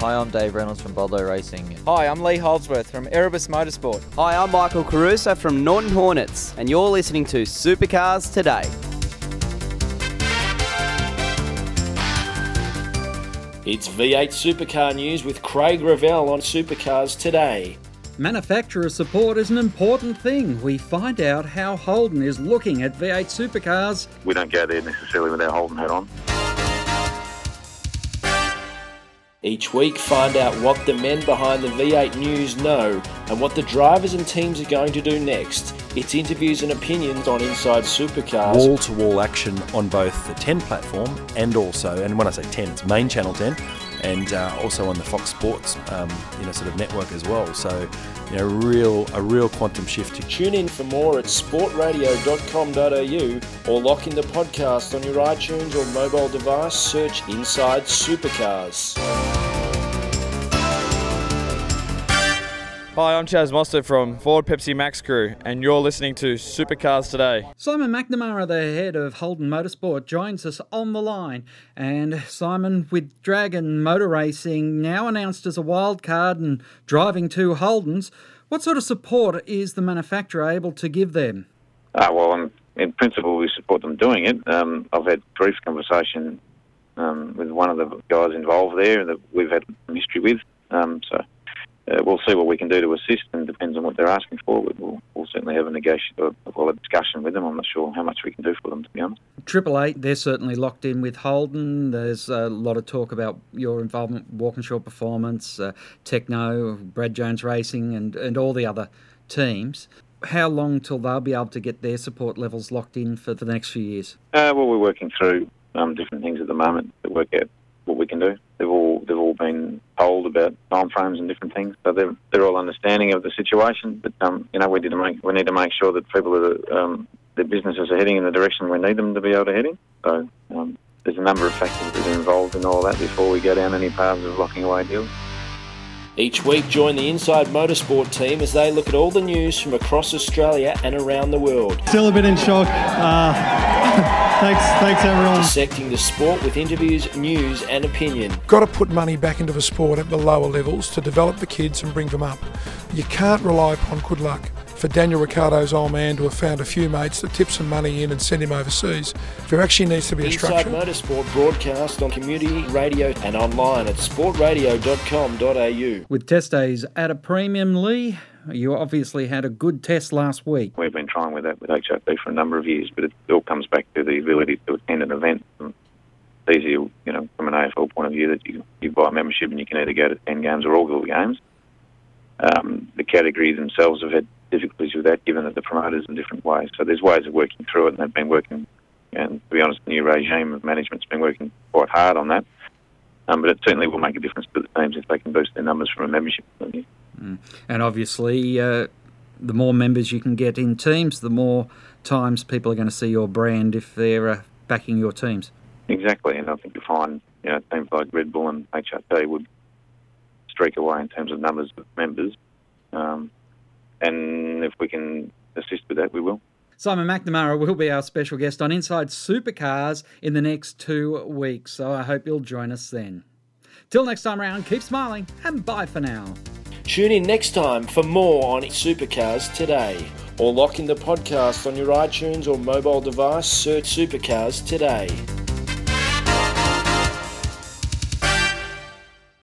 Hi, I'm Dave Reynolds from Bottle-O Racing. Hi, I'm Lee Holdsworth from Erebus Motorsport. Hi, I'm Michael Caruso from Norton Hornets, and you're listening to Supercars Today. It's V8 Supercar News with Craig Revell on Supercars Today. Manufacturer support is an important thing. We find out how Holden is looking at V8 supercars. We don't go there necessarily with our Holden hat on. Each week, find out what the men behind the V8 News know and what the drivers and teams are going to do next. It's interviews and opinions on Inside Supercars. Wall to wall action on both the 10 platform and also, and when I say 10, it's main channel 10 and uh, also on the Fox Sports, um, you know, sort of network as well. So, you know, real a real quantum shift. Tune in for more at sportradio.com.au or lock in the podcast on your iTunes or mobile device. Search Inside Supercars. Hi, I'm Chaz Mostert from Ford Pepsi Max Crew, and you're listening to Supercars Today. Simon McNamara, the head of Holden Motorsport, joins us on the line. And Simon, with Dragon Motor Racing now announced as a wild card and driving two Holdens, what sort of support is the manufacturer able to give them? Uh, well, um, in principle, we support them doing it. Um, I've had brief conversation um, with one of the guys involved there that we've had history with. Um, so uh, we'll see what we can do to assist, and depends on what they're asking for. We'll, we'll certainly have a negotiation, well, a discussion with them. I'm not sure how much we can do for them, to be honest. Triple Eight, they're certainly locked in with Holden. There's a lot of talk about your involvement, Walkinshaw Performance, uh, Tekno, Brad Jones Racing, and and all the other teams. How long till they'll be able to get their support levels locked in for, for the next few years? Uh, well, we're working through um, different things at the moment to work out what we can do. They've all been told about timeframes and different things, so they're they're all understanding of the situation. But um, you know, we need to make we need to make sure that people are um, their businesses are heading in the direction we need them to be able to head in. So um, there's a number of factors that are involved in all that before we go down any paths of locking away deals. Each week, join the Inside Motorsport team as they look at all the news from across Australia and around the world. Still a bit in shock. Uh, thanks, thanks everyone. Dissecting the sport with interviews, news, and opinion. Got to put money back into the sport at the lower levels to develop the kids and bring them up. You can't rely upon good luck. For Daniel Ricciardo's old man to have found a few mates that tip some money in and send him overseas, there actually needs to be a Inside. Motorsport broadcast on community radio and online at sportradio.com.au. With test days at a premium, Lee, you obviously had a good test last week. We've trying with that with HRT for a number of years, but it all comes back to the ability to attend an event. And It's easier, you know, from an AFL point of view that you, you buy a membership and you can either go to 10 games or all the games. Um, the categories themselves have had difficulties with that, given that the promoters in different ways. So there's ways of working through it, and they've been working. And to be honest, the new regime of management's been working quite hard on that. Um, but it certainly will make a difference to the teams if they can boost their numbers from a membership point of view. And obviously, uh, the more members you can get in teams, the more times people are going to see your brand if they're uh, backing your teams. Exactly, and I think you find you know teams like Red Bull and HRT would streak away in terms of numbers of members, um, and if we can assist with that, we will. Simon McNamara will be our special guest on Inside Supercars in the next two weeks, so I hope you'll join us then. Till next time round, keep smiling and bye for now. Tune in next time for more on Supercars Today. Or lock in the podcast on your iTunes or mobile device. Search Supercars Today.